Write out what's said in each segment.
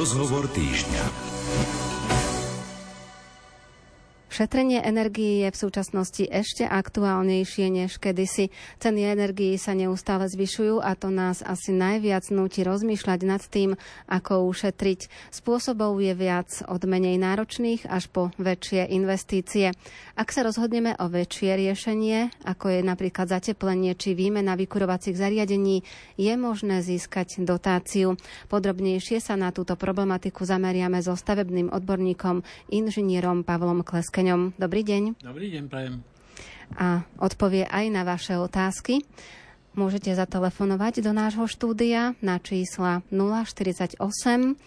Rozhovor týždňa. Šetrenie energií je v súčasnosti ešte aktuálnejšie než kedysi. Ceny energií sa neustále zvyšujú a to nás asi najviac núti rozmýšľať nad tým, ako ušetriť. Spôsobov je viac od menej náročných až po väčšie investície. Ak sa rozhodneme o väčšie riešenie, ako je napríklad zateplenie či výmena vykurovacích zariadení, je možné získať dotáciu. Podrobnejšie sa na túto problematiku zameriame so stavebným odborníkom, inžinierom Pavlom Kleskeňom ňom. Dobrý deň. Dobrý deň, prajem. A odpovie aj na vaše otázky. Môžete zatelefonovať do nášho štúdia na čísla 048 471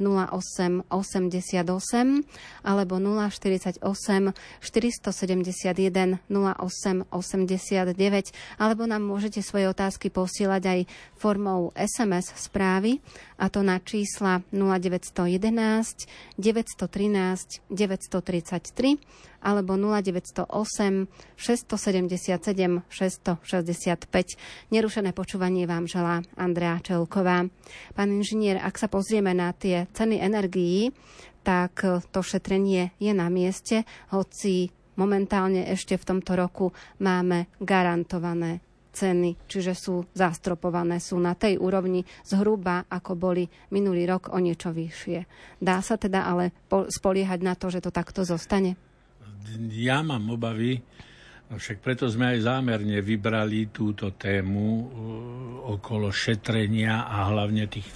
08 88 alebo 048 471 08 89 alebo nám môžete svoje otázky posielať aj formou SMS správy a to na čísla 0911 913 933 alebo 0908 677 665. Nerušené počúvanie vám želá Andrea Čelková. Pán inžinier, ak sa pozrieme na tie ceny energií, tak to šetrenie je na mieste, hoci momentálne ešte v tomto roku máme garantované ceny, čiže sú zastropované, sú na tej úrovni zhruba, ako boli minulý rok o niečo vyššie. Dá sa teda ale spoliehať na to, že to takto zostane? ja mám obavy, však preto sme aj zámerne vybrali túto tému uh, okolo šetrenia a hlavne tých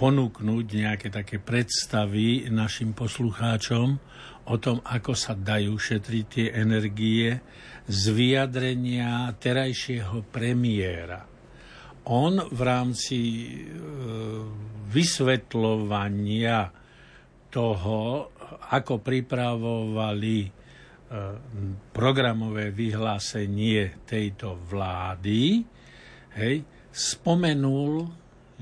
ponúknuť nejaké také predstavy našim poslucháčom o tom, ako sa dajú šetriť tie energie z vyjadrenia terajšieho premiéra. On v rámci uh, vysvetľovania toho, ako pripravovali programové vyhlásenie tejto vlády, hej, spomenul,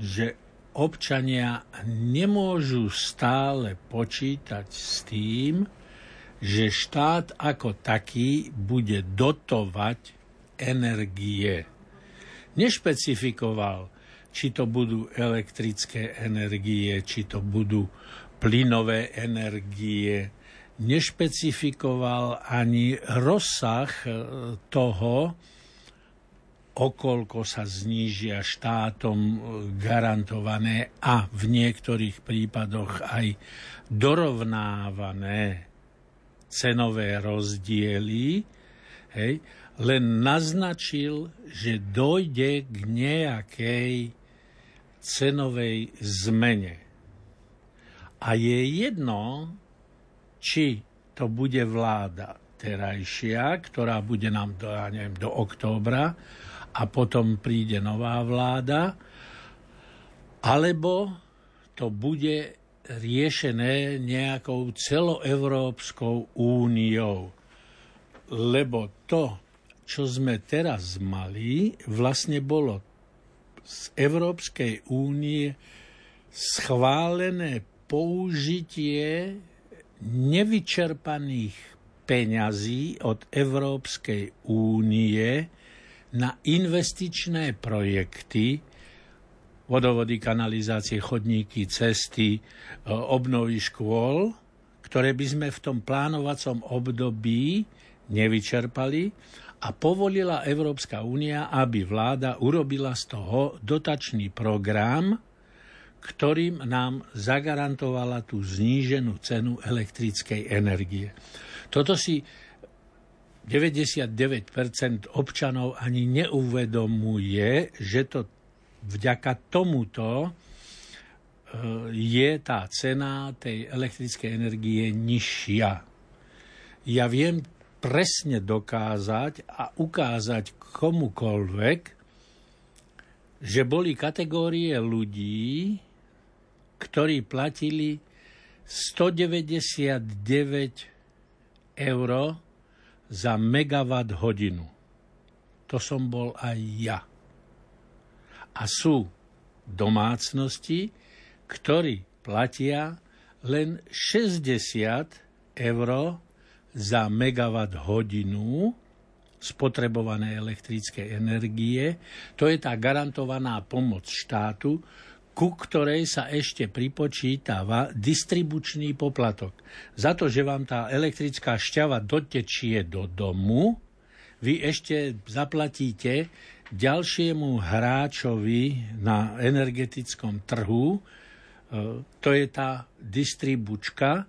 že občania nemôžu stále počítať s tým, že štát ako taký bude dotovať energie. Nešpecifikoval, či to budú elektrické energie, či to budú plynové energie, nešpecifikoval ani rozsah e, toho, okolko sa znížia štátom e, garantované a v niektorých prípadoch aj dorovnávané cenové rozdiely, hej, len naznačil, že dojde k nejakej cenovej zmene. A je jedno, či to bude vláda terajšia, ktorá bude nám do, ja neviem, do októbra a potom príde nová vláda, alebo to bude riešené nejakou celoevropskou úniou. Lebo to, čo sme teraz mali, vlastne bolo z Európskej únie schválené použitie nevyčerpaných peňazí od Európskej únie na investičné projekty, vodovody, kanalizácie, chodníky, cesty, e, obnovy škôl, ktoré by sme v tom plánovacom období nevyčerpali a povolila Európska únia, aby vláda urobila z toho dotačný program, ktorým nám zagarantovala tú zníženú cenu elektrickej energie. Toto si 99% občanov ani neuvedomuje, že to vďaka tomuto e, je tá cena tej elektrickej energie nižšia. Ja viem presne dokázať a ukázať komukolvek, že boli kategórie ľudí, ktorí platili 199 eur za megawatt hodinu. To som bol aj ja. A sú domácnosti, ktorí platia len 60 eur za megawatt hodinu spotrebované elektrické energie. To je tá garantovaná pomoc štátu, ku ktorej sa ešte pripočítava distribučný poplatok. Za to, že vám tá elektrická šťava dotečie do domu, vy ešte zaplatíte ďalšiemu hráčovi na energetickom trhu, e, to je tá distribučka,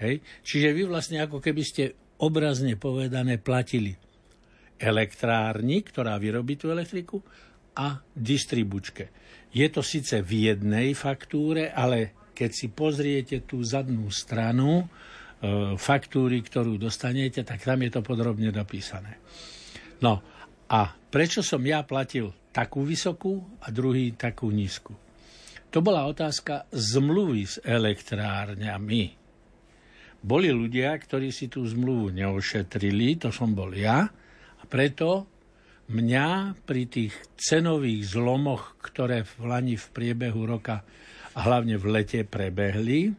hej? čiže vy vlastne ako keby ste obrazne povedané platili elektrárni, ktorá vyrobí tú elektriku, a distribučke. Je to síce v jednej faktúre, ale keď si pozriete tú zadnú stranu e, faktúry, ktorú dostanete, tak tam je to podrobne dopísané. No a prečo som ja platil takú vysokú a druhý takú nízku? To bola otázka zmluvy s elektrárňami. Boli ľudia, ktorí si tú zmluvu neošetrili, to som bol ja, a preto mňa pri tých cenových zlomoch, ktoré v Lani v priebehu roka a hlavne v lete prebehli,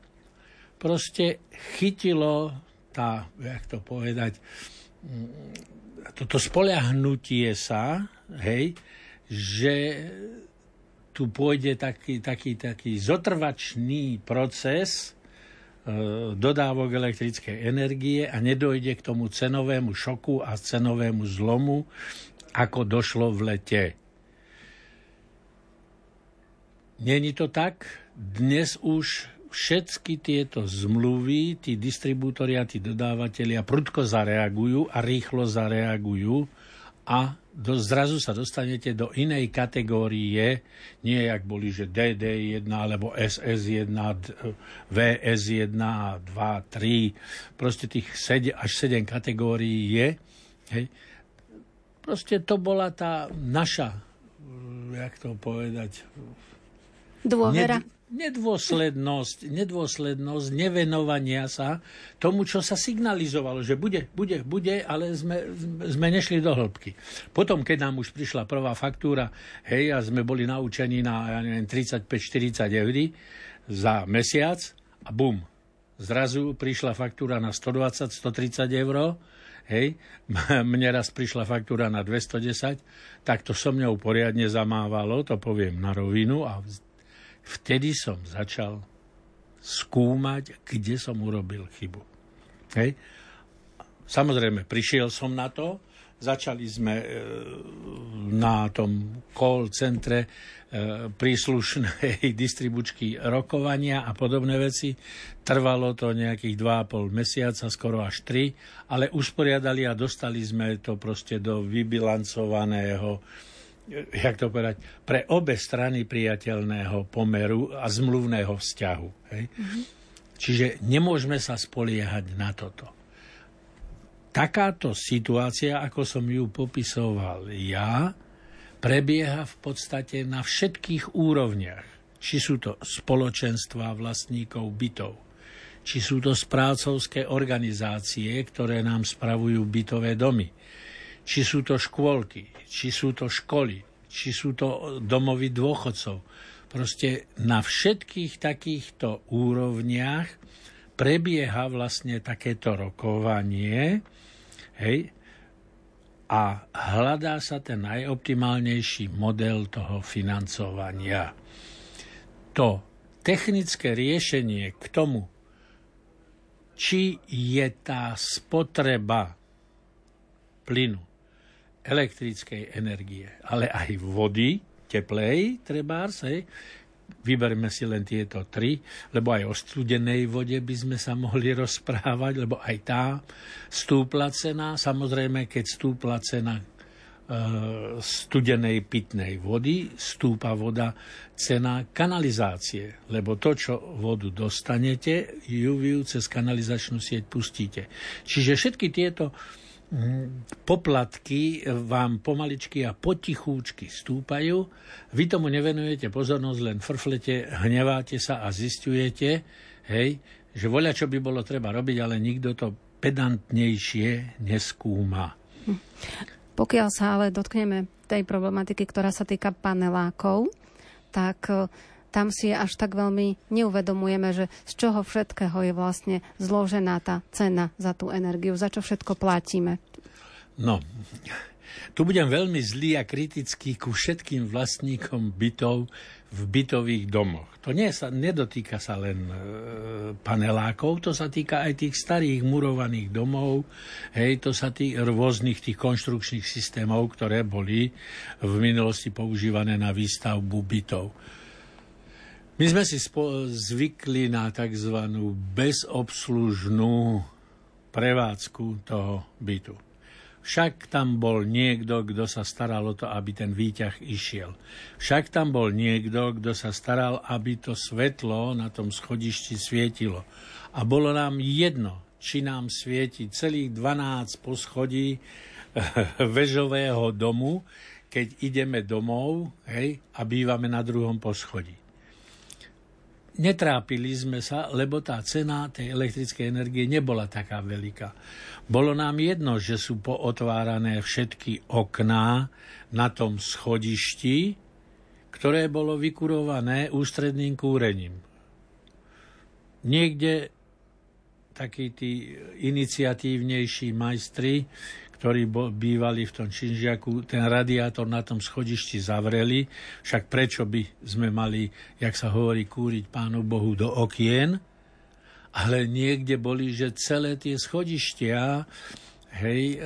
proste chytilo tá, jak to povedať, mm, toto spoľahnutie sa, hej, že tu pôjde taký, taký, taký zotrvačný proces e, dodávok elektrickej energie a nedojde k tomu cenovému šoku a cenovému zlomu, ako došlo v lete. Není to tak? Dnes už všetky tieto zmluvy, tí distribútori a tí dodávateľia prudko zareagujú a rýchlo zareagujú a do, zrazu sa dostanete do inej kategórie, nie jak boli, že DD1 alebo SS1, VS1, 2, 3, proste tých 7, až 7 kategórií je. Hej Proste to bola tá naša, jak to povedať... Dôvera. Ned, nedôslednosť, nedôslednosť nevenovania sa tomu, čo sa signalizovalo, že bude, bude, bude, ale sme, sme nešli do hĺbky. Potom, keď nám už prišla prvá faktúra, hej, a sme boli naučení na, ja neviem, 35-40 eur za mesiac a bum, zrazu prišla faktúra na 120-130 eur, hej, mne raz prišla faktúra na 210, tak to so mňou poriadne zamávalo, to poviem na rovinu a vtedy som začal skúmať, kde som urobil chybu. Hej. Samozrejme, prišiel som na to, Začali sme e, na tom call centre e, príslušnej distribučky rokovania a podobné veci. Trvalo to nejakých 2,5 mesiaca, skoro až 3, ale usporiadali a dostali sme to proste do vybilancovaného e, jak to povedať, pre obe strany priateľného pomeru a zmluvného vzťahu. Hej? Mm-hmm. Čiže nemôžeme sa spoliehať na toto takáto situácia, ako som ju popisoval ja, prebieha v podstate na všetkých úrovniach. Či sú to spoločenstva vlastníkov bytov, či sú to správcovské organizácie, ktoré nám spravujú bytové domy, či sú to škôlky, či sú to školy, či sú to domovy dôchodcov. Proste na všetkých takýchto úrovniach prebieha vlastne takéto rokovanie, Hej? A hľadá sa ten najoptimálnejší model toho financovania. To technické riešenie k tomu, či je tá spotreba plynu, elektrickej energie, ale aj vody, teplej, trebárs, hej, vyberme si len tieto tri, lebo aj o studenej vode by sme sa mohli rozprávať, lebo aj tá stúpla cena, samozrejme, keď stúpla cena e, studenej pitnej vody, stúpa voda cena kanalizácie, lebo to, čo vodu dostanete, ju cez kanalizačnú sieť pustíte. Čiže všetky tieto poplatky vám pomaličky a potichúčky stúpajú. Vy tomu nevenujete pozornosť, len frflete, hneváte sa a zistujete, hej, že voľa čo by bolo treba robiť, ale nikto to pedantnejšie neskúma. Pokiaľ sa ale dotkneme tej problematiky, ktorá sa týka panelákov, tak tam si až tak veľmi neuvedomujeme, že z čoho všetkého je vlastne zložená tá cena za tú energiu, za čo všetko platíme. No, Tu budem veľmi zlý a kritický ku všetkým vlastníkom bytov v bytových domoch. To nie sa, nedotýka sa len e, panelákov, to sa týka aj tých starých murovaných domov, hej, to sa týka rôznych tých konštrukčných systémov, ktoré boli v minulosti používané na výstavbu bytov. My sme si spo- zvykli na tzv. bezobslužnú prevádzku toho bytu. Však tam bol niekto, kto sa staral o to, aby ten výťah išiel. Však tam bol niekto, kto sa staral, aby to svetlo na tom schodišti svietilo. A bolo nám jedno, či nám svieti celých 12 poschodí vežového domu, keď ideme domov hej, a bývame na druhom poschodí netrápili sme sa, lebo tá cena tej elektrickej energie nebola taká veľká. Bolo nám jedno, že sú pootvárané všetky okná na tom schodišti, ktoré bolo vykurované ústredným kúrením. Niekde takí tí iniciatívnejší majstri ktorí bývali v tom Činžiaku, ten radiátor na tom schodišti zavreli, však prečo by sme mali, jak sa hovorí, kúriť Pánu Bohu do okien, ale niekde boli, že celé tie schodištia hej, e,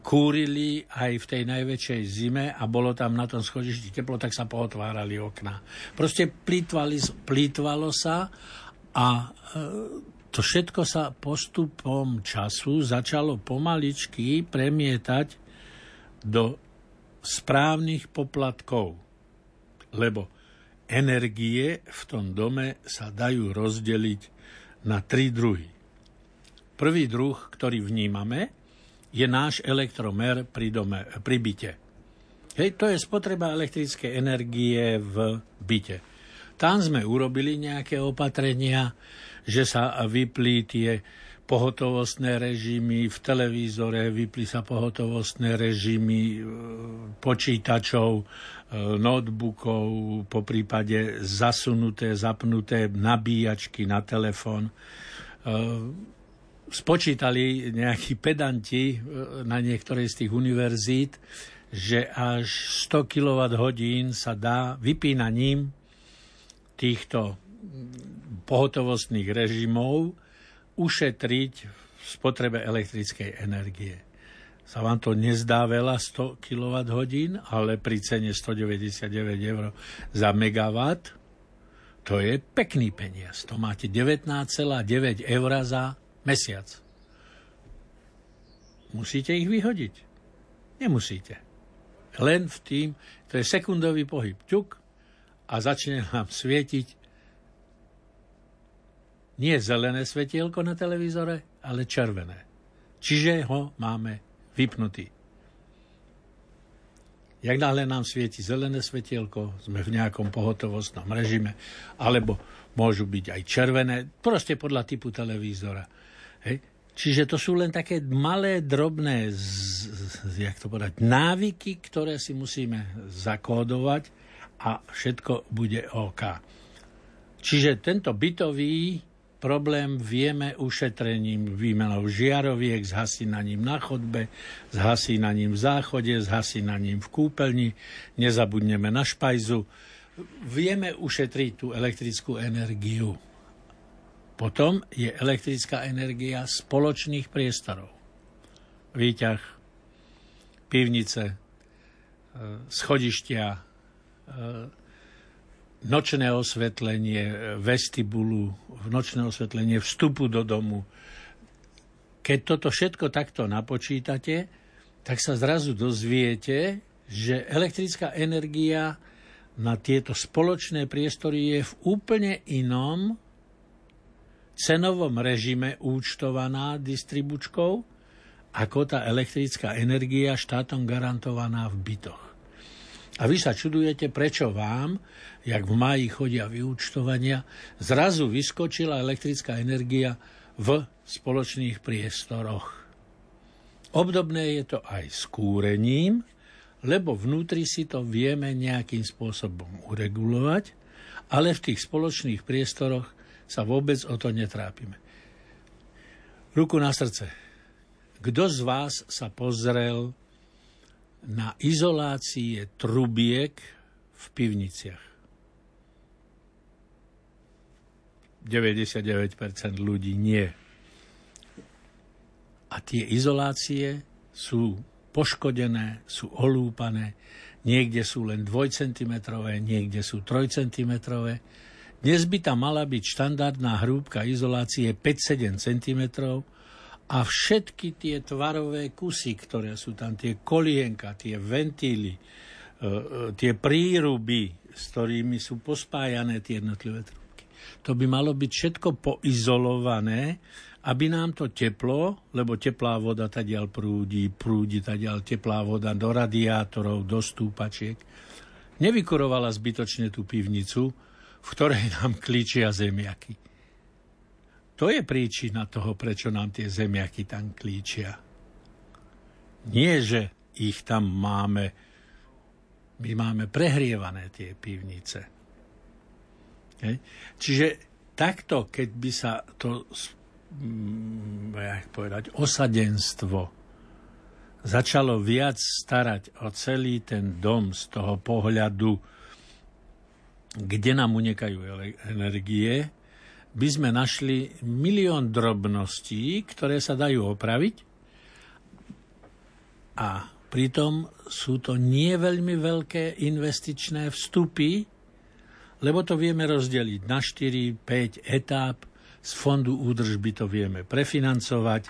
kúrili aj v tej najväčšej zime a bolo tam na tom schodišti teplo, tak sa pootvárali okná. Proste plýtvalo sa a e, to všetko sa postupom času začalo pomaličky premietať do správnych poplatkov, lebo energie v tom dome sa dajú rozdeliť na tri druhy. Prvý druh, ktorý vnímame, je náš elektromer pri, dome, pri byte. Hej, to je spotreba elektrickej energie v byte. Tam sme urobili nejaké opatrenia, že sa vyplí tie pohotovostné režimy v televízore, vypli sa pohotovostné režimy e, počítačov, e, notebookov, po prípade zasunuté, zapnuté nabíjačky na telefón. E, spočítali nejakí pedanti na niektorej z tých univerzít, že až 100 kWh sa dá vypínaním týchto pohotovostných režimov ušetriť v spotrebe elektrickej energie. Sa vám to nezdá veľa 100 kWh, ale pri cene 199 eur za megawatt to je pekný peniaz. To máte 19,9 eur za mesiac. Musíte ich vyhodiť? Nemusíte. Len v tým, to je sekundový pohyb. Ťuk a začne nám svietiť nie zelené svetielko na televízore, ale červené. Čiže ho máme vypnutý. Jak náhle nám svieti zelené svetielko, sme v nejakom pohotovostnom režime, alebo môžu byť aj červené, proste podľa typu televízora. Hej. Čiže to sú len také malé, drobné z, z, jak to povedať, návyky, ktoré si musíme zakódovať a všetko bude OK. Čiže tento bytový problém vieme ušetrením výmenou žiaroviek, s hasínaním na chodbe, s hasínaním v záchode, s hasínaním v kúpeľni, nezabudneme na špajzu. Vieme ušetriť tú elektrickú energiu. Potom je elektrická energia spoločných priestorov. Výťah, pivnice, e, schodištia, e, nočné osvetlenie e, vestibulu, nočné osvetlenie vstupu do domu. Keď toto všetko takto napočítate, tak sa zrazu dozviete, že elektrická energia na tieto spoločné priestory je v úplne inom cenovom režime účtovaná distribučkou, ako tá elektrická energia štátom garantovaná v bytoch. A vy sa čudujete, prečo vám, jak v máji chodia vyúčtovania, zrazu vyskočila elektrická energia v spoločných priestoroch. Obdobné je to aj s kúrením, lebo vnútri si to vieme nejakým spôsobom uregulovať, ale v tých spoločných priestoroch sa vôbec o to netrápime. Ruku na srdce. Kto z vás sa pozrel na izolácie trubiek v pivniciach. 99% ľudí nie. A tie izolácie sú poškodené, sú olúpané, niekde sú len 2 cm, niekde sú 3 cm. Dnes by tam mala byť štandardná hrúbka izolácie 5-7 cm a všetky tie tvarové kusy, ktoré sú tam, tie kolienka, tie ventíly, e, e, tie príruby, s ktorými sú pospájané tie jednotlivé trúby, to by malo byť všetko poizolované, aby nám to teplo, lebo teplá voda tadiaľ prúdi, prúdi tadiaľ teplá voda do radiátorov, do stúpačiek, nevykurovala zbytočne tú pivnicu, v ktorej nám klíčia zemiaky. To je príčina toho, prečo nám tie zemiaky tam klíčia. Nie, že ich tam máme, my máme prehrievané tie pivnice. Hej. Čiže takto, keď by sa to mm, jak povedať, osadenstvo začalo viac starať o celý ten dom z toho pohľadu, kde nám unikajú energie, by sme našli milión drobností, ktoré sa dajú opraviť. A pritom sú to nie veľmi veľké investičné vstupy, lebo to vieme rozdeliť na 4-5 etáp, z fondu údržby to vieme prefinancovať,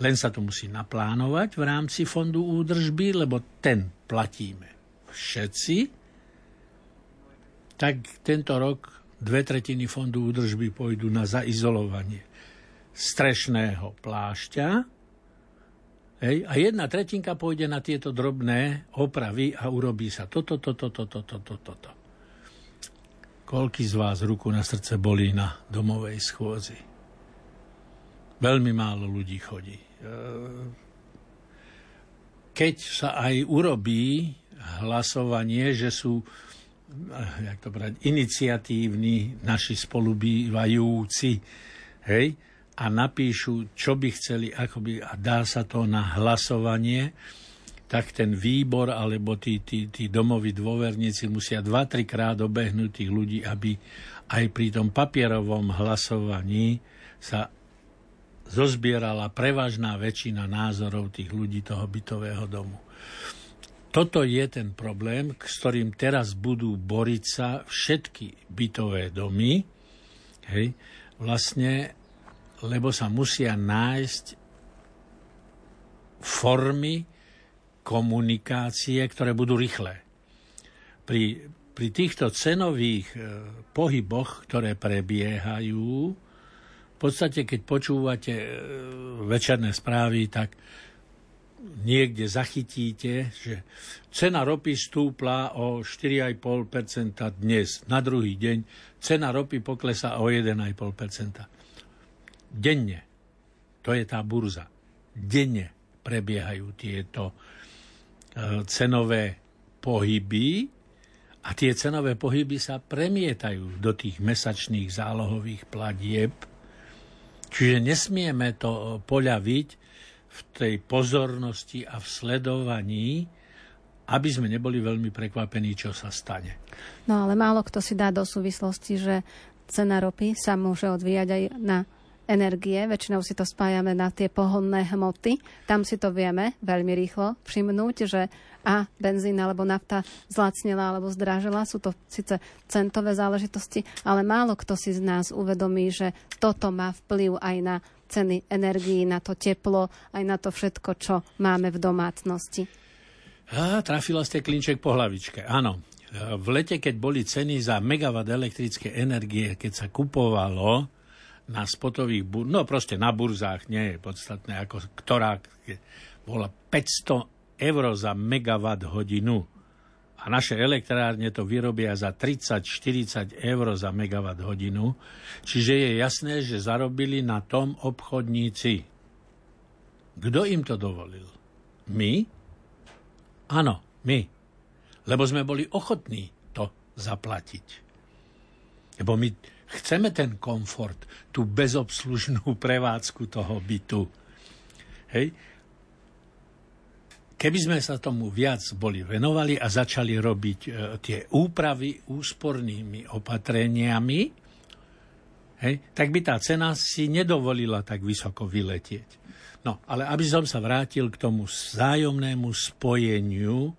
len sa to musí naplánovať v rámci fondu údržby, lebo ten platíme všetci. Tak tento rok dve tretiny fondu údržby pôjdu na zaizolovanie strešného plášťa, Hej, a jedna tretinka pôjde na tieto drobné opravy a urobí sa toto, toto, toto, toto, toto. Koľký z vás ruku na srdce bolí na domovej schôzi? Veľmi málo ľudí chodí. E, keď sa aj urobí hlasovanie, že sú jak to brať, iniciatívni naši spolubývajúci, hej, a napíšu, čo by chceli, ako a dá sa to na hlasovanie, tak ten výbor alebo tí, tí, tí domoví dôverníci musia 2-3 krát obehnúť tých ľudí, aby aj pri tom papierovom hlasovaní sa zozbierala prevažná väčšina názorov tých ľudí toho bytového domu. Toto je ten problém, s ktorým teraz budú boriť sa všetky bytové domy, hej, vlastne, lebo sa musia nájsť formy, komunikácie, ktoré budú rýchle. Pri, pri týchto cenových e, pohyboch, ktoré prebiehajú, v podstate, keď počúvate e, večerné správy, tak niekde zachytíte, že cena ropy stúpla o 4,5% dnes. Na druhý deň cena ropy poklesá o 1,5%. Denne. To je tá burza. Denne prebiehajú tieto E, cenové pohyby a tie cenové pohyby sa premietajú do tých mesačných zálohových platieb. Čiže nesmieme to poľaviť v tej pozornosti a v sledovaní, aby sme neboli veľmi prekvapení, čo sa stane. No ale málo kto si dá do súvislosti, že cena ropy sa môže odvíjať aj na energie, väčšinou si to spájame na tie pohonné hmoty. Tam si to vieme veľmi rýchlo všimnúť, že a benzín alebo nafta zlacnila alebo zdrážila. Sú to síce centové záležitosti, ale málo kto si z nás uvedomí, že toto má vplyv aj na ceny energií, na to teplo, aj na to všetko, čo máme v domácnosti. A, trafila ste klinček po hlavičke, áno. V lete, keď boli ceny za megawatt elektrické energie, keď sa kupovalo, na spotových bur, no proste na burzách, nie je podstatné, ako ktorá bola 500 eur za megawatt hodinu. A naše elektrárne to vyrobia za 30-40 eur za megawatt hodinu. Čiže je jasné, že zarobili na tom obchodníci. Kto im to dovolil? My? Áno, my. Lebo sme boli ochotní to zaplatiť. Lebo my Chceme ten komfort, tú bezobslužnú prevádzku toho bytu. Hej? Keby sme sa tomu viac boli venovali a začali robiť e, tie úpravy úspornými opatreniami, hej, tak by tá cena si nedovolila tak vysoko vyletieť. No, ale aby som sa vrátil k tomu vzájomnému spojeniu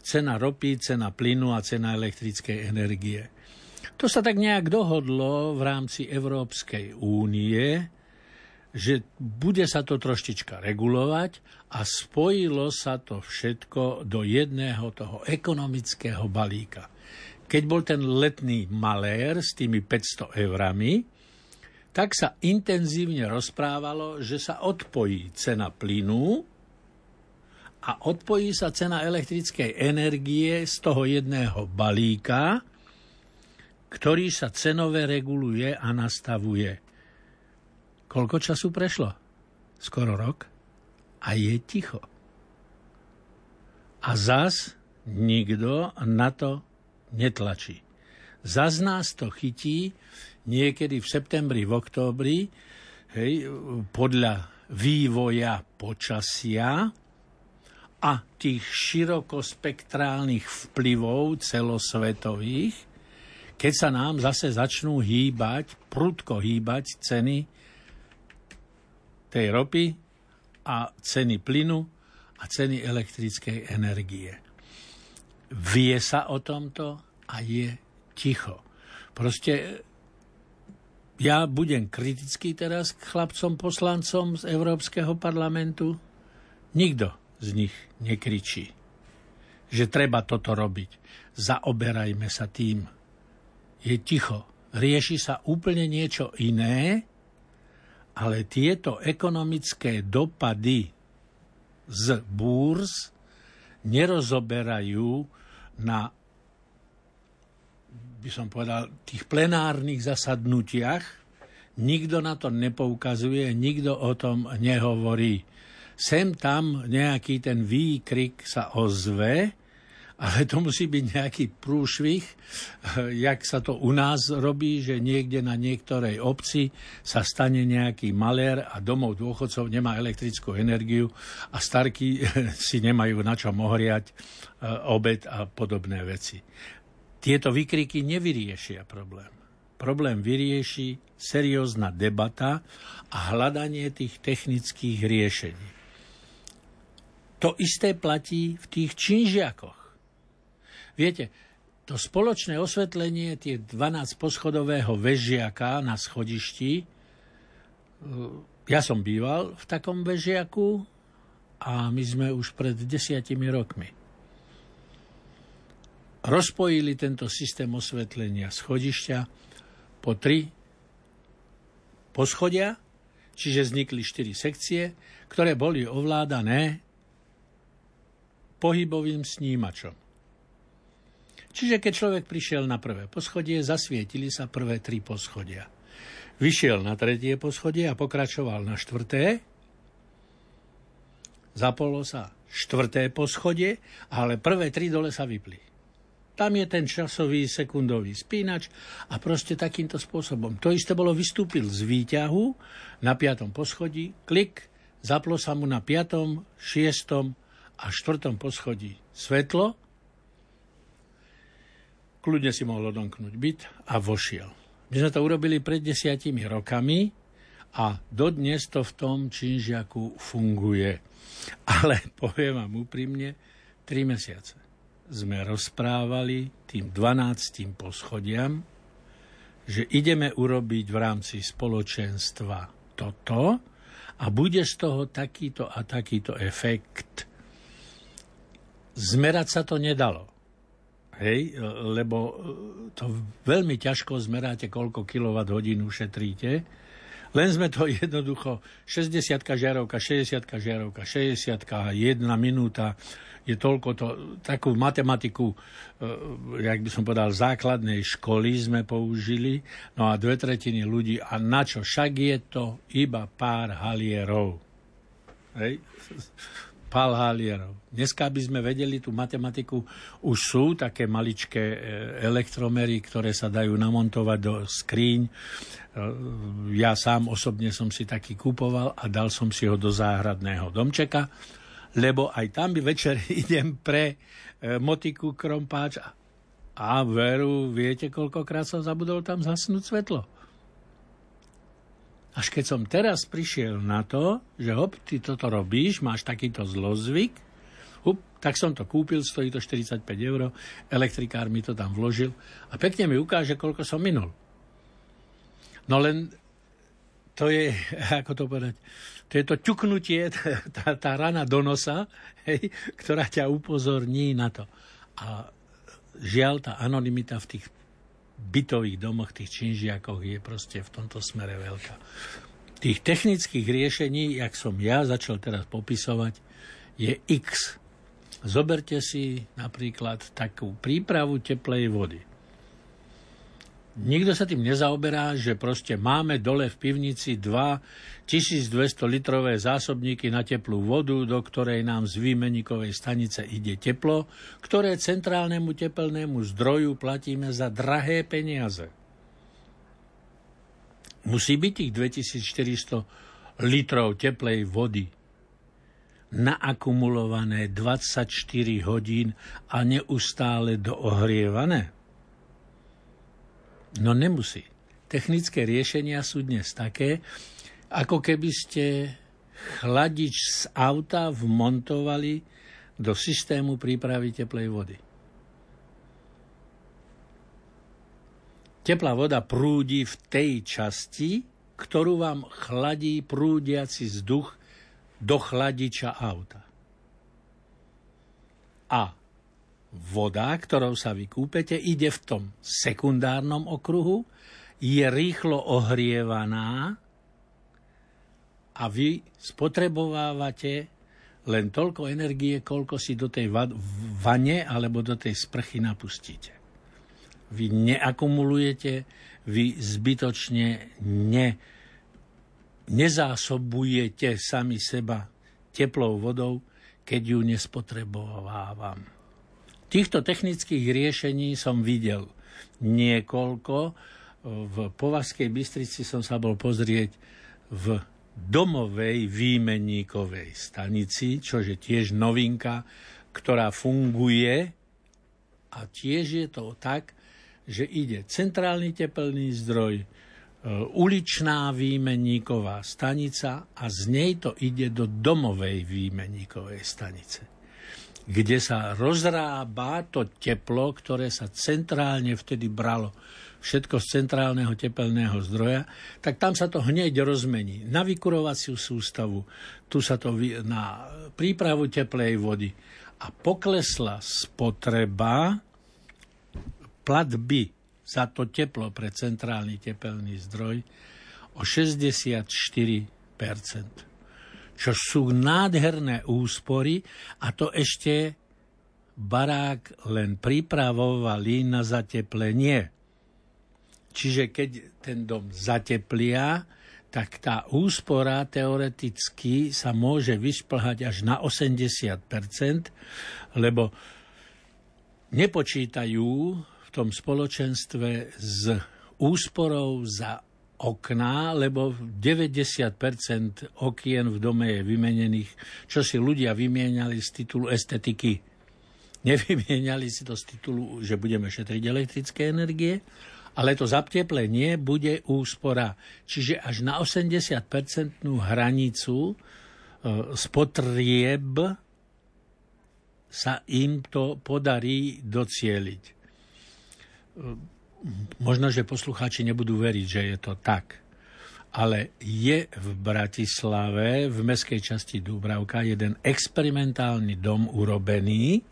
cena ropy, cena plynu a cena elektrickej energie. To sa tak nejak dohodlo v rámci Európskej únie, že bude sa to troštička regulovať a spojilo sa to všetko do jedného toho ekonomického balíka. Keď bol ten letný malér s tými 500 eurami, tak sa intenzívne rozprávalo, že sa odpojí cena plynu a odpojí sa cena elektrickej energie z toho jedného balíka, ktorý sa cenové reguluje a nastavuje. Koľko času prešlo? Skoro rok. A je ticho. A zas nikto na to netlačí. Zas nás to chytí niekedy v septembri, v októbri, hej, podľa vývoja počasia a tých širokospektrálnych vplyvov celosvetových, keď sa nám zase začnú hýbať, prudko hýbať ceny tej ropy a ceny plynu a ceny elektrickej energie. Vie sa o tomto a je ticho. Proste ja budem kritický teraz k chlapcom poslancom z Európskeho parlamentu. Nikto z nich nekričí, že treba toto robiť. Zaoberajme sa tým. Je ticho. Rieši sa úplne niečo iné, ale tieto ekonomické dopady z búrz nerozoberajú na by som povedal, tých plenárnych zasadnutiach. Nikto na to nepoukazuje, nikto o tom nehovorí. Sem tam nejaký ten výkrik sa ozve, ale to musí byť nejaký prúšvih, jak sa to u nás robí, že niekde na niektorej obci sa stane nejaký malér a domov dôchodcov nemá elektrickú energiu a starky si nemajú na čo ohriať e, obed a podobné veci. Tieto vykriky nevyriešia problém. Problém vyrieši seriózna debata a hľadanie tých technických riešení. To isté platí v tých činžiakoch. Viete, to spoločné osvetlenie, tie 12 poschodového vežiaka na schodišti, e, ja som býval v takom vežiaku a my sme už pred desiatimi rokmi rozpojili tento systém osvetlenia schodišťa po tri poschodia, čiže vznikli štyri sekcie, ktoré boli ovládané pohybovým snímačom. Čiže keď človek prišiel na prvé poschodie, zasvietili sa prvé tri poschodia. Vyšiel na tretie poschodie a pokračoval na štvrté. Zapolo sa štvrté poschodie, ale prvé tri dole sa vypli. Tam je ten časový sekundový spínač a proste takýmto spôsobom. To isté bolo, vystúpil z výťahu na piatom poschodí, klik, zaplo sa mu na piatom, šiestom a štvrtom poschodí svetlo, kľudne si mohol odomknúť byt a vošiel. My sme to urobili pred desiatimi rokami a dodnes to v tom činžiaku funguje. Ale poviem vám úprimne, 3 mesiace sme rozprávali tým 12. poschodiam, že ideme urobiť v rámci spoločenstva toto a bude z toho takýto a takýto efekt Zmerať sa to nedalo. Hej, lebo e, to veľmi ťažko zmeráte, koľko kWh ušetríte. Len sme to jednoducho 60 žiarovka, 60 žiarovka, 60 jedna minúta je toľko to, takú matematiku, e, jak by som povedal, základnej školy sme použili, no a dve tretiny ľudí, a na čo? Však je to iba pár halierov. Hej? Palhalierov. Dneska by sme vedeli tú matematiku, už sú také maličké e, elektromery, ktoré sa dajú namontovať do skríň. E, ja sám osobne som si taký kupoval a dal som si ho do záhradného domčeka. lebo aj tam by večer idem pre e, motiku krompáč a, veru, viete, koľkokrát som zabudol tam zasnúť svetlo. Až keď som teraz prišiel na to, že hop, ty toto robíš, máš takýto zlozvyk, hup, tak som to kúpil, stojí to 45 eur, elektrikár mi to tam vložil a pekne mi ukáže, koľko som minul. No len to je, ako to povedať, to je to ťuknutie, tá, tá rana do nosa, hej, ktorá ťa upozorní na to. A žiaľ, tá anonimita v tých bytových domoch, tých činžiakoch je proste v tomto smere veľká. Tých technických riešení, jak som ja začal teraz popisovať, je X. Zoberte si napríklad takú prípravu teplej vody. Nikto sa tým nezaoberá, že proste máme dole v pivnici 2 1200 litrové zásobníky na teplú vodu, do ktorej nám z výmenníkovej stanice ide teplo, ktoré centrálnemu tepelnému zdroju platíme za drahé peniaze. Musí byť tých 2400 litrov teplej vody naakumulované 24 hodín a neustále doohrievané? No nemusí. Technické riešenia sú dnes také, ako keby ste chladič z auta vmontovali do systému prípravy teplej vody. Teplá voda prúdi v tej časti, ktorú vám chladí prúdiaci vzduch do chladiča auta. A voda, ktorou sa vykúpete, ide v tom sekundárnom okruhu, je rýchlo ohrievaná a vy spotrebovávate len toľko energie, koľko si do tej vane alebo do tej sprchy napustíte. Vy neakumulujete, vy zbytočne ne, nezásobujete sami seba teplou vodou, keď ju nespotrebovávam. Týchto technických riešení som videl niekoľko. V Považskej Bystrici som sa bol pozrieť v domovej výmenníkovej stanici, čo je tiež novinka, ktorá funguje a tiež je to tak, že ide centrálny tepelný zdroj, e, uličná výmenníková stanica a z nej to ide do domovej výmenníkovej stanice kde sa rozrába to teplo, ktoré sa centrálne vtedy bralo. Všetko z centrálneho tepelného zdroja, tak tam sa to hneď rozmení na vykurovaciu sústavu, tu sa to na prípravu teplej vody. A poklesla spotreba platby za to teplo pre centrálny tepelný zdroj o 64 čo sú nádherné úspory a to ešte barák len pripravovali na zateplenie. Čiže keď ten dom zateplia, tak tá úspora teoreticky sa môže vyšplhať až na 80%, lebo nepočítajú v tom spoločenstve s úsporou za okná, lebo 90% okien v dome je vymenených, čo si ľudia vymieniali z titulu estetiky. Nevymieniali si to z titulu, že budeme šetriť elektrické energie, ale to zapteplenie bude úspora. Čiže až na 80% hranicu e, spotrieb sa im to podarí docieliť e, možno, že poslucháči nebudú veriť, že je to tak. Ale je v Bratislave, v meskej časti Dúbravka, jeden experimentálny dom urobený,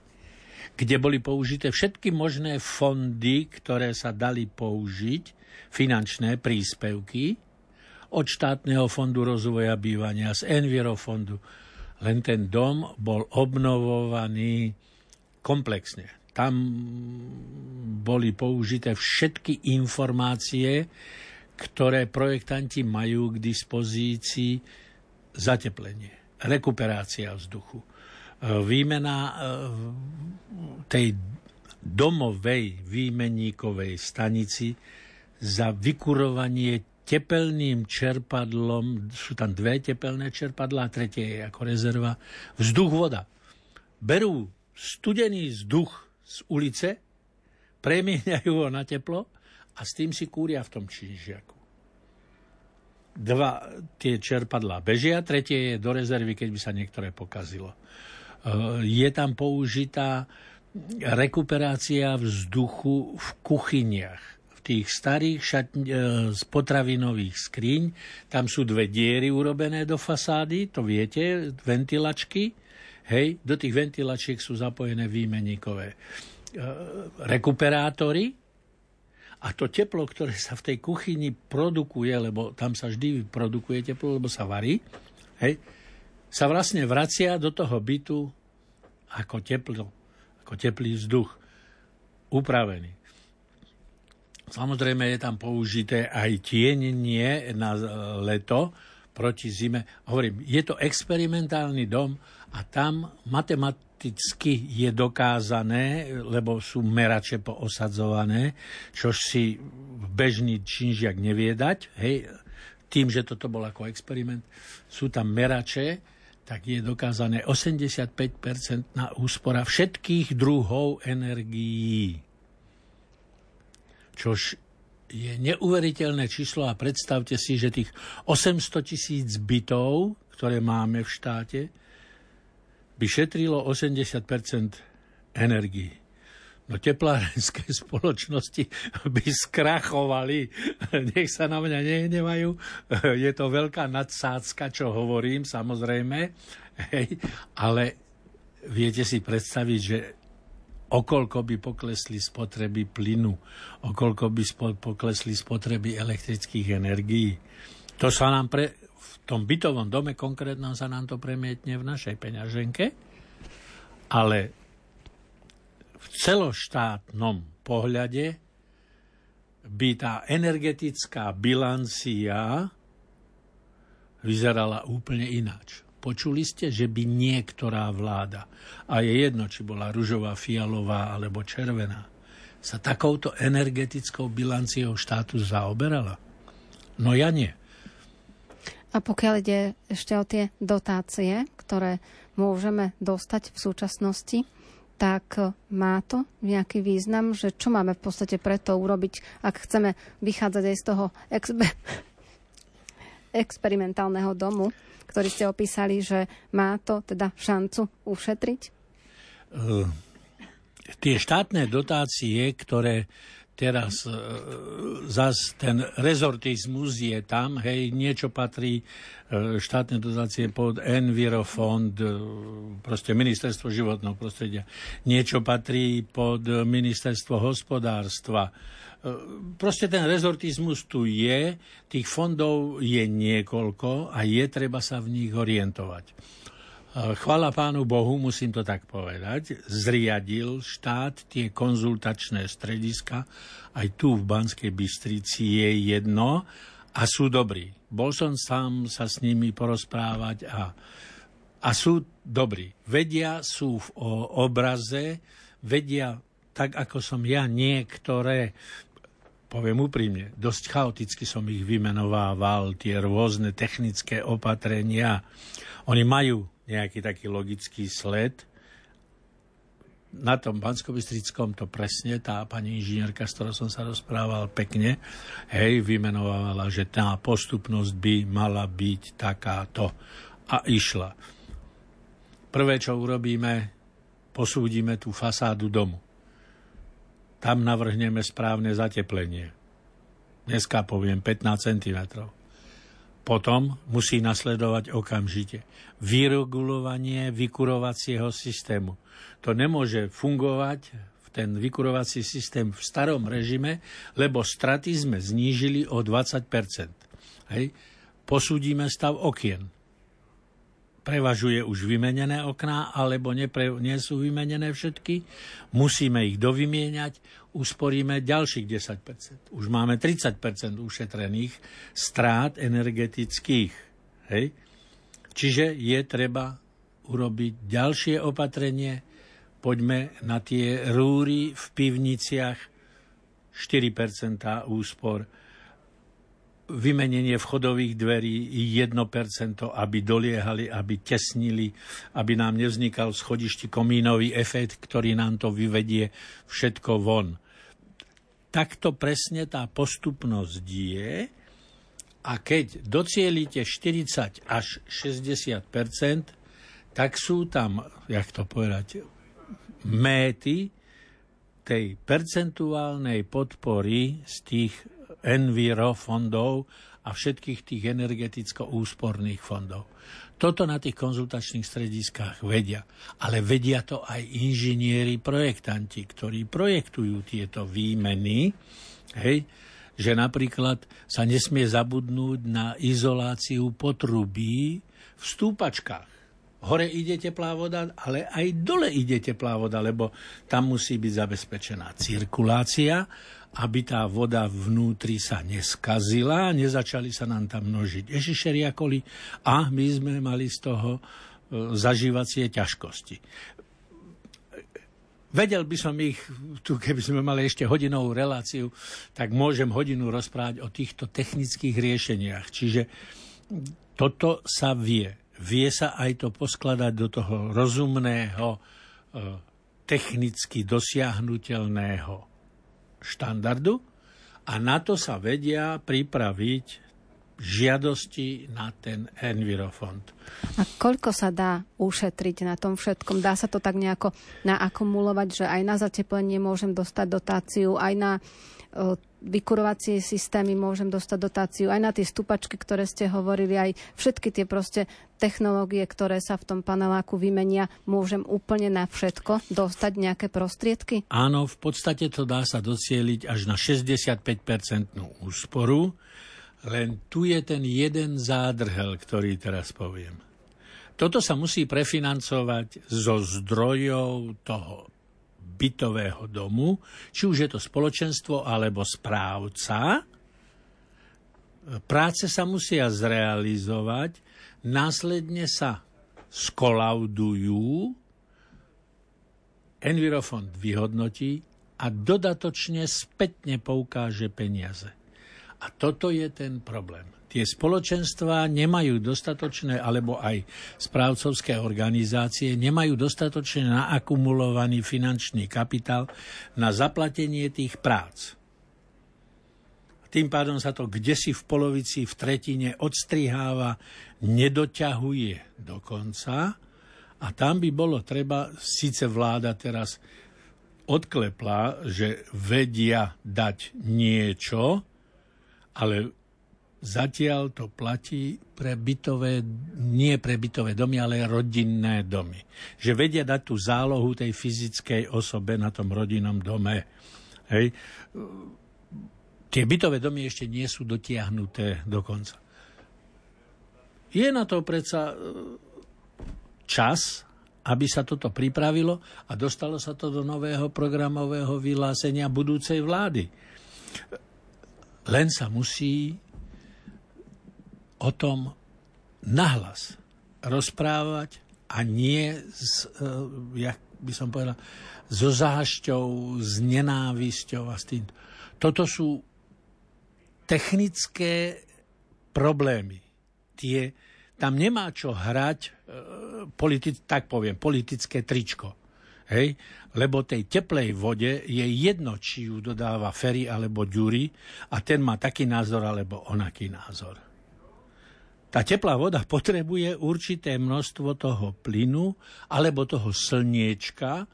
kde boli použité všetky možné fondy, ktoré sa dali použiť, finančné príspevky, od štátneho fondu rozvoja bývania, z Envirofondu. Len ten dom bol obnovovaný komplexne tam boli použité všetky informácie, ktoré projektanti majú k dispozícii zateplenie, rekuperácia vzduchu, e, výmena e, tej domovej výmenníkovej stanici za vykurovanie tepelným čerpadlom, sú tam dve tepelné čerpadlá, tretie je ako rezerva, vzduch, voda. Berú studený vzduch z ulice, premieňajú ho na teplo a s tým si kúria v tom činžiaku. Dva tie čerpadlá bežia, tretie je do rezervy, keď by sa niektoré pokazilo. E, je tam použitá rekuperácia vzduchu v kuchyniach tých starých šatň, e, z potravinových skriň, tam sú dve diery urobené do fasády, to viete, ventilačky. Hej, do tých ventilačiek sú zapojené výmeníkové e, rekuperátory a to teplo, ktoré sa v tej kuchyni produkuje, lebo tam sa vždy produkuje teplo, lebo sa varí, hej, sa vlastne vracia do toho bytu ako teplo, ako teplý vzduch, upravený. Samozrejme je tam použité aj tienenie na leto proti zime. Hovorím, je to experimentálny dom a tam matematicky je dokázané, lebo sú merače poosadzované, čo si bežný činžiak nevie dať, hej, tým, že toto bol ako experiment, sú tam merače, tak je dokázané 85% na úspora všetkých druhov energií. Čož je neuveriteľné číslo a predstavte si, že tých 800 tisíc bytov, ktoré máme v štáte, by šetrilo 80% energii. No teplárenské spoločnosti by skrachovali. Nech sa na mňa nehnevajú. Je to veľká nadsádzka, čo hovorím, samozrejme. Hej. Ale viete si predstaviť, že okolko by poklesli spotreby plynu, okolko by spo, poklesli spotreby elektrických energií. To sa nám pre, tom bytovom dome konkrétnom sa nám to premietne v našej peňaženke, ale v celoštátnom pohľade by tá energetická bilancia vyzerala úplne ináč. Počuli ste, že by niektorá vláda, a je jedno, či bola ružová, fialová alebo červená, sa takouto energetickou bilanciou štátu zaoberala? No ja nie. A pokiaľ ide ešte o tie dotácie, ktoré môžeme dostať v súčasnosti, tak má to nejaký význam, že čo máme v podstate preto urobiť, ak chceme vychádzať aj z toho exper- experimentálneho domu, ktorý ste opísali, že má to teda šancu ušetriť? Uh, tie štátne dotácie, ktoré teraz uh, zas ten rezortizmus je tam, hej, niečo patrí uh, štátne dotácie pod Envirofond, uh, proste ministerstvo životného prostredia, niečo patrí pod ministerstvo hospodárstva, proste ten rezortizmus tu je, tých fondov je niekoľko a je treba sa v nich orientovať. Chvala pánu Bohu, musím to tak povedať, zriadil štát tie konzultačné strediska, aj tu v Banskej Bystrici je jedno a sú dobrí. Bol som sám sa s nimi porozprávať a, a sú dobrí. Vedia, sú v obraze, vedia tak ako som ja niektoré poviem úprimne, dosť chaoticky som ich vymenovával, tie rôzne technické opatrenia. Oni majú nejaký taký logický sled. Na tom Banskobistrickom to presne tá pani inžinierka, s ktorou som sa rozprával pekne, hej, vymenovala, že tá postupnosť by mala byť takáto. A išla. Prvé, čo urobíme, posúdime tú fasádu domu tam navrhneme správne zateplenie. Dneska poviem 15 cm. Potom musí nasledovať okamžite vyregulovanie vykurovacieho systému. To nemôže fungovať ten vykurovací systém v starom režime, lebo straty sme znížili o 20 Hej. Posúdime stav okien prevažuje už vymenené okná, alebo nie sú vymenené všetky, musíme ich dovymieňať, usporíme ďalších 10%. Už máme 30% ušetrených strát energetických. Hej? Čiže je treba urobiť ďalšie opatrenie. Poďme na tie rúry v pivniciach 4% úspor vymenenie vchodových dverí 1%, aby doliehali, aby tesnili, aby nám nevznikal schodišti komínový efekt, ktorý nám to vyvedie všetko von. Takto presne tá postupnosť je a keď docielite 40 až 60% tak sú tam, jak to povedať, méty tej percentuálnej podpory z tých enviro fondov a všetkých tých energeticko úsporných fondov. Toto na tých konzultačných strediskách vedia. Ale vedia to aj inžinieri, projektanti, ktorí projektujú tieto výmeny, hej, že napríklad sa nesmie zabudnúť na izoláciu potrubí v stúpačkách. Hore ide teplá voda, ale aj dole ide teplá voda, lebo tam musí byť zabezpečená cirkulácia aby tá voda vnútri sa neskazila nezačali sa nám tam množiť ešišeriakoli a my sme mali z toho e, zažívacie ťažkosti. Vedel by som ich, tu keby sme mali ešte hodinovú reláciu, tak môžem hodinu rozprávať o týchto technických riešeniach. Čiže toto sa vie. Vie sa aj to poskladať do toho rozumného, e, technicky dosiahnutelného štandardu a na to sa vedia pripraviť žiadosti na ten Envirofond. A koľko sa dá ušetriť na tom všetkom? Dá sa to tak nejako naakumulovať, že aj na zateplenie môžem dostať dotáciu, aj na vykurovacie systémy môžem dostať dotáciu, aj na tie stupačky, ktoré ste hovorili, aj všetky tie proste technológie, ktoré sa v tom paneláku vymenia, môžem úplne na všetko dostať nejaké prostriedky? Áno, v podstate to dá sa docieliť až na 65-percentnú úsporu, len tu je ten jeden zádrhel, ktorý teraz poviem. Toto sa musí prefinancovať zo zdrojov toho bytového domu, či už je to spoločenstvo alebo správca. Práce sa musia zrealizovať, následne sa skolaudujú, Envirofond vyhodnotí a dodatočne spätne poukáže peniaze. A toto je ten problém tie spoločenstvá nemajú dostatočné, alebo aj správcovské organizácie nemajú dostatočne naakumulovaný finančný kapitál na zaplatenie tých prác. Tým pádom sa to kde si v polovici, v tretine odstriháva, nedoťahuje do konca a tam by bolo treba, síce vláda teraz odklepla, že vedia dať niečo, ale Zatiaľ to platí pre bytové, nie pre bytové domy, ale rodinné domy. Že vedia dať tú zálohu tej fyzickej osobe na tom rodinnom dome. Hej. Tie bytové domy ešte nie sú dotiahnuté do konca. Je na to predsa e, čas, aby sa toto pripravilo a dostalo sa to do nového programového vyhlásenia budúcej vlády. Len sa musí o tom nahlas rozprávať a nie s, uh, jak by som povedal, so zášťou, s nenávisťou a s tým. Toto sú technické problémy. Tie, tam nemá čo hrať, uh, politi- tak poviem, politické tričko. Hej? Lebo tej teplej vode je jedno, či ju dodáva Ferry alebo Ďuri a ten má taký názor alebo onaký názor. Tá teplá voda potrebuje určité množstvo toho plynu alebo toho slniečka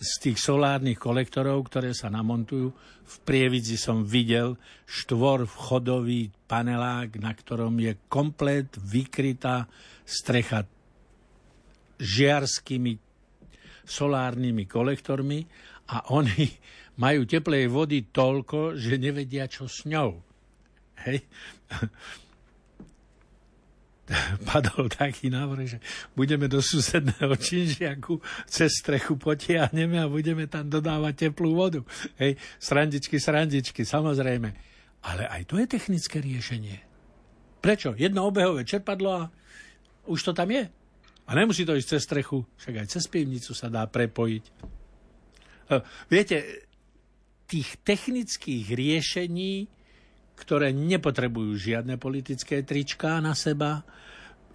z tých solárnych kolektorov, ktoré sa namontujú. V Prievidzi som videl štvor vchodový panelák, na ktorom je komplet vykrytá strecha žiarskými solárnymi kolektormi a oni majú teplej vody toľko, že nevedia, čo s ňou. Hej? padol taký návrh, že budeme do susedného činžiaku cez strechu potiahneme a budeme tam dodávať teplú vodu. Hej, srandičky, srandičky, samozrejme. Ale aj to je technické riešenie. Prečo? Jedno obehové čerpadlo a už to tam je. A nemusí to ísť cez strechu, však aj cez pivnicu sa dá prepojiť. E, viete, tých technických riešení ktoré nepotrebujú žiadne politické tričká na seba,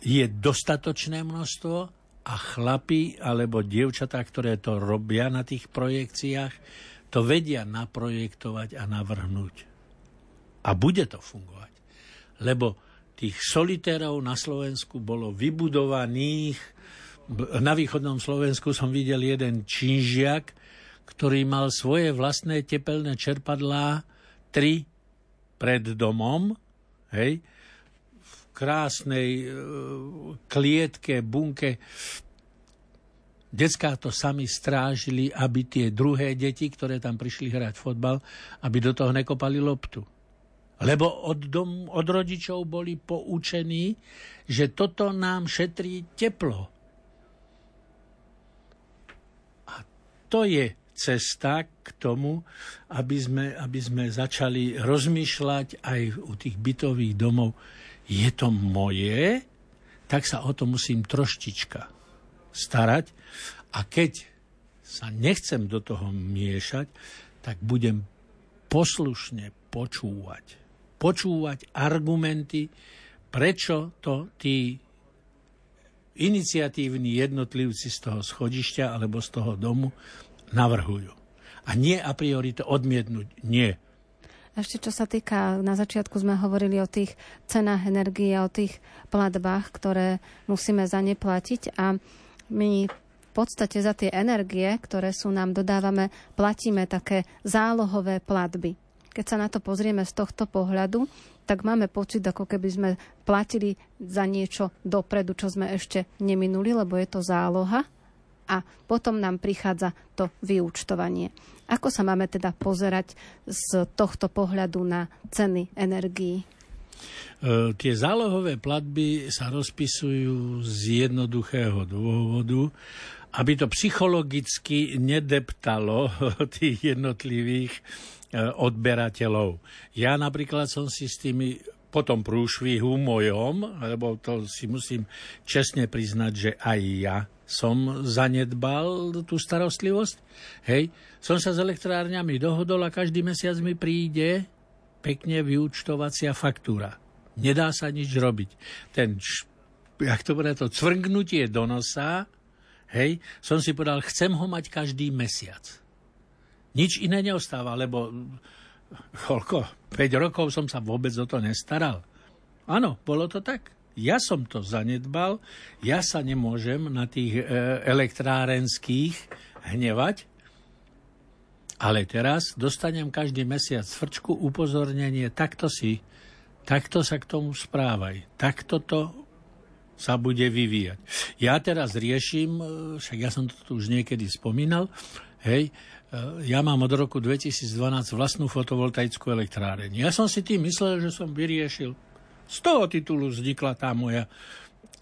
je dostatočné množstvo a chlapi alebo dievčatá, ktoré to robia na tých projekciách, to vedia naprojektovať a navrhnúť. A bude to fungovať. Lebo tých solitérov na Slovensku bolo vybudovaných. Na východnom Slovensku som videl jeden činžiak, ktorý mal svoje vlastné tepelné čerpadlá, tri pred domom, hej, v krásnej e, klietke, bunke. Decká to sami strážili, aby tie druhé deti, ktoré tam prišli hrať fotbal, aby do toho nekopali loptu. Lebo od, dom, od rodičov boli poučení, že toto nám šetrí teplo. A to je cesta k tomu, aby sme, aby sme začali rozmýšľať aj u tých bytových domov. Je to moje, tak sa o to musím troštička starať. A keď sa nechcem do toho miešať, tak budem poslušne počúvať počúvať argumenty, prečo to tí iniciatívni jednotlivci z toho schodišťa alebo z toho domu navrhujú. A nie a priori to odmietnúť. Nie. Ešte čo sa týka, na začiatku sme hovorili o tých cenách energie o tých platbách, ktoré musíme za ne platiť a my v podstate za tie energie, ktoré sú nám dodávame, platíme také zálohové platby keď sa na to pozrieme z tohto pohľadu, tak máme pocit, ako keby sme platili za niečo dopredu, čo sme ešte neminuli, lebo je to záloha a potom nám prichádza to vyúčtovanie. Ako sa máme teda pozerať z tohto pohľadu na ceny energií? E, tie zálohové platby sa rozpisujú z jednoduchého dôvodu, aby to psychologicky nedeptalo tých jednotlivých E, odberateľov. Ja napríklad som si s tými potom prúšvihu mojom, lebo to si musím čestne priznať, že aj ja som zanedbal tú starostlivosť. Hej, som sa s elektrárňami dohodol a každý mesiac mi príde pekne vyúčtovacia faktúra. Nedá sa nič robiť. Ten, jak to bude, to cvrngnutie do nosa, hej, som si povedal, chcem ho mať každý mesiac. Nič iné neostáva, lebo koľko? 5 rokov som sa vôbec o to nestaral. Áno, bolo to tak. Ja som to zanedbal, ja sa nemôžem na tých e, elektrárenských hnevať, ale teraz dostanem každý mesiac frčku upozornenie, takto si, takto sa k tomu správaj, takto to sa bude vyvíjať. Ja teraz riešim, e, však ja som to tu už niekedy spomínal, hej, E, ja mám od roku 2012 vlastnú fotovoltaickú elektráreň. Ja som si tým myslel, že som vyriešil. Z toho titulu vznikla tá moja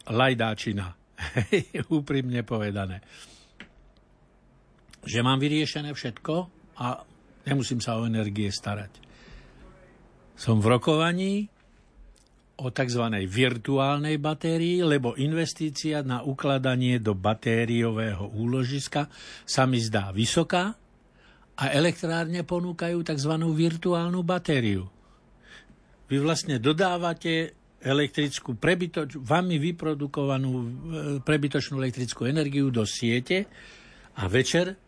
lajdáčina. Úprimne povedané. Že mám vyriešené všetko a nemusím sa o energie starať. Som v rokovaní o tzv. virtuálnej batérii, lebo investícia na ukladanie do batériového úložiska sa mi zdá vysoká a elektrárne ponúkajú tzv. virtuálnu batériu. Vy vlastne dodávate elektrickú prebytoč, vami vyprodukovanú e, prebytočnú elektrickú energiu do siete a večer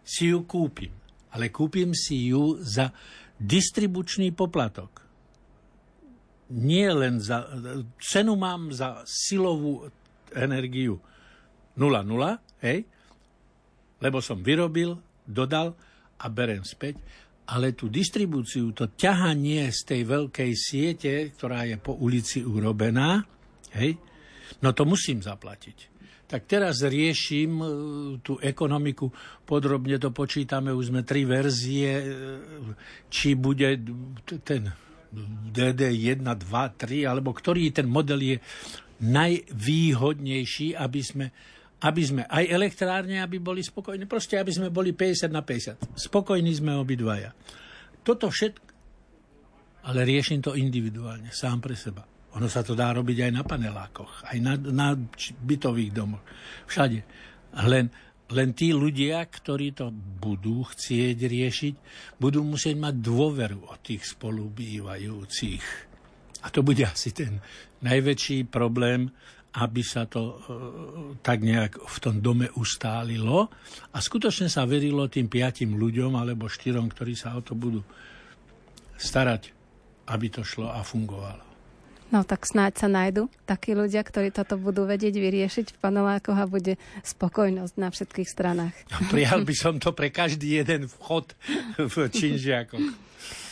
si ju kúpim. Ale kúpim si ju za distribučný poplatok. Nie len za... Cenu mám za silovú energiu 0,0, hej? Lebo som vyrobil, dodal a berem späť, ale tú distribúciu, to ťahanie z tej veľkej siete, ktorá je po ulici urobená, hej, no to musím zaplatiť. Tak teraz riešim e, tú ekonomiku, podrobne to počítame, už sme tri verzie, e, či bude ten DD 1, 2, 3, alebo ktorý ten model je najvýhodnejší, aby sme aby sme aj elektrárne, aby boli spokojní, proste aby sme boli 50 na 50. Spokojní sme obidvaja. Toto všetko, ale riešim to individuálne, sám pre seba. Ono sa to dá robiť aj na panelákoch, aj na, na bytových domoch, všade. Len Len tí ľudia, ktorí to budú chcieť riešiť, budú musieť mať dôveru od tých spolubývajúcich. A to bude asi ten najväčší problém, aby sa to e, tak nejak v tom dome ustálilo a skutočne sa verilo tým piatim ľuďom alebo štyrom, ktorí sa o to budú starať, aby to šlo a fungovalo. No tak snáď sa nájdu takí ľudia, ktorí toto budú vedieť vyriešiť v panelákoch a bude spokojnosť na všetkých stranách. A prijal by som to pre každý jeden vchod v činžiakoch.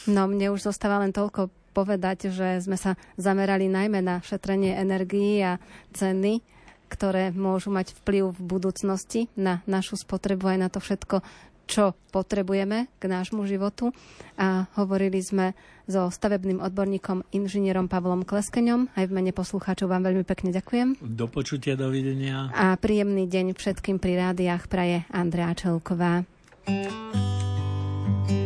No mne už zostáva len toľko povedať, že sme sa zamerali najmä na šetrenie energií a ceny, ktoré môžu mať vplyv v budúcnosti na našu spotrebu aj na to všetko, čo potrebujeme k nášmu životu. A hovorili sme so stavebným odborníkom, inžinierom Pavlom Kleskeňom. Aj v mene poslucháčov vám veľmi pekne ďakujem. Do počutia, dovidenia. A príjemný deň všetkým pri rádiách praje Andrea Čelková. thank you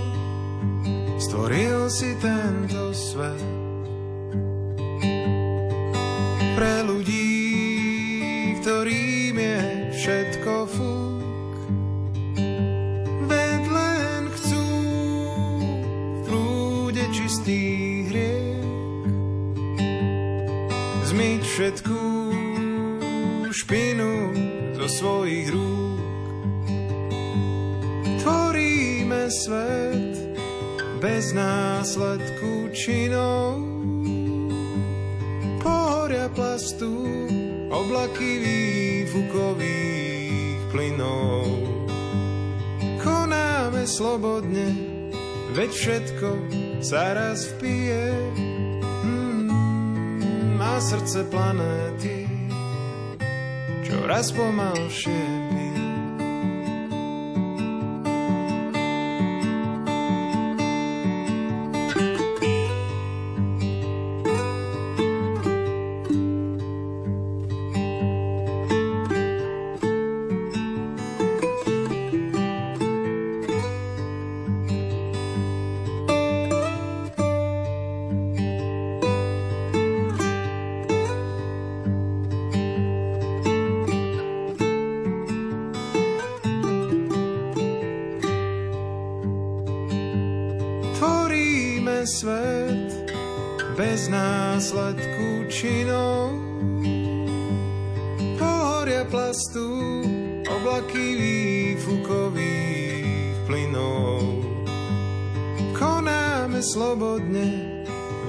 stvoril si tento svet? Plynov. Konáme slobodne, veď všetko sa raz vpije srdce planéty čoraz pomalšie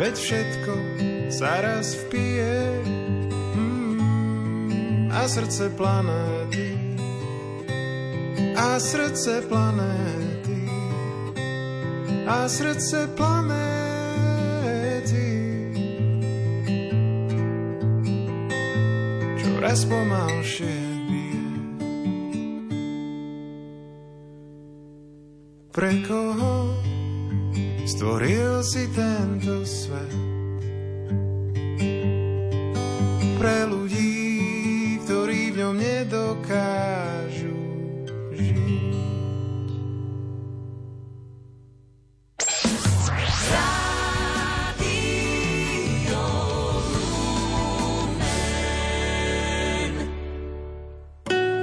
veď všetko sa raz vpije. Mm, a srdce planéty. A srdce planéty. A srdce planéty. Čoraz pomalšie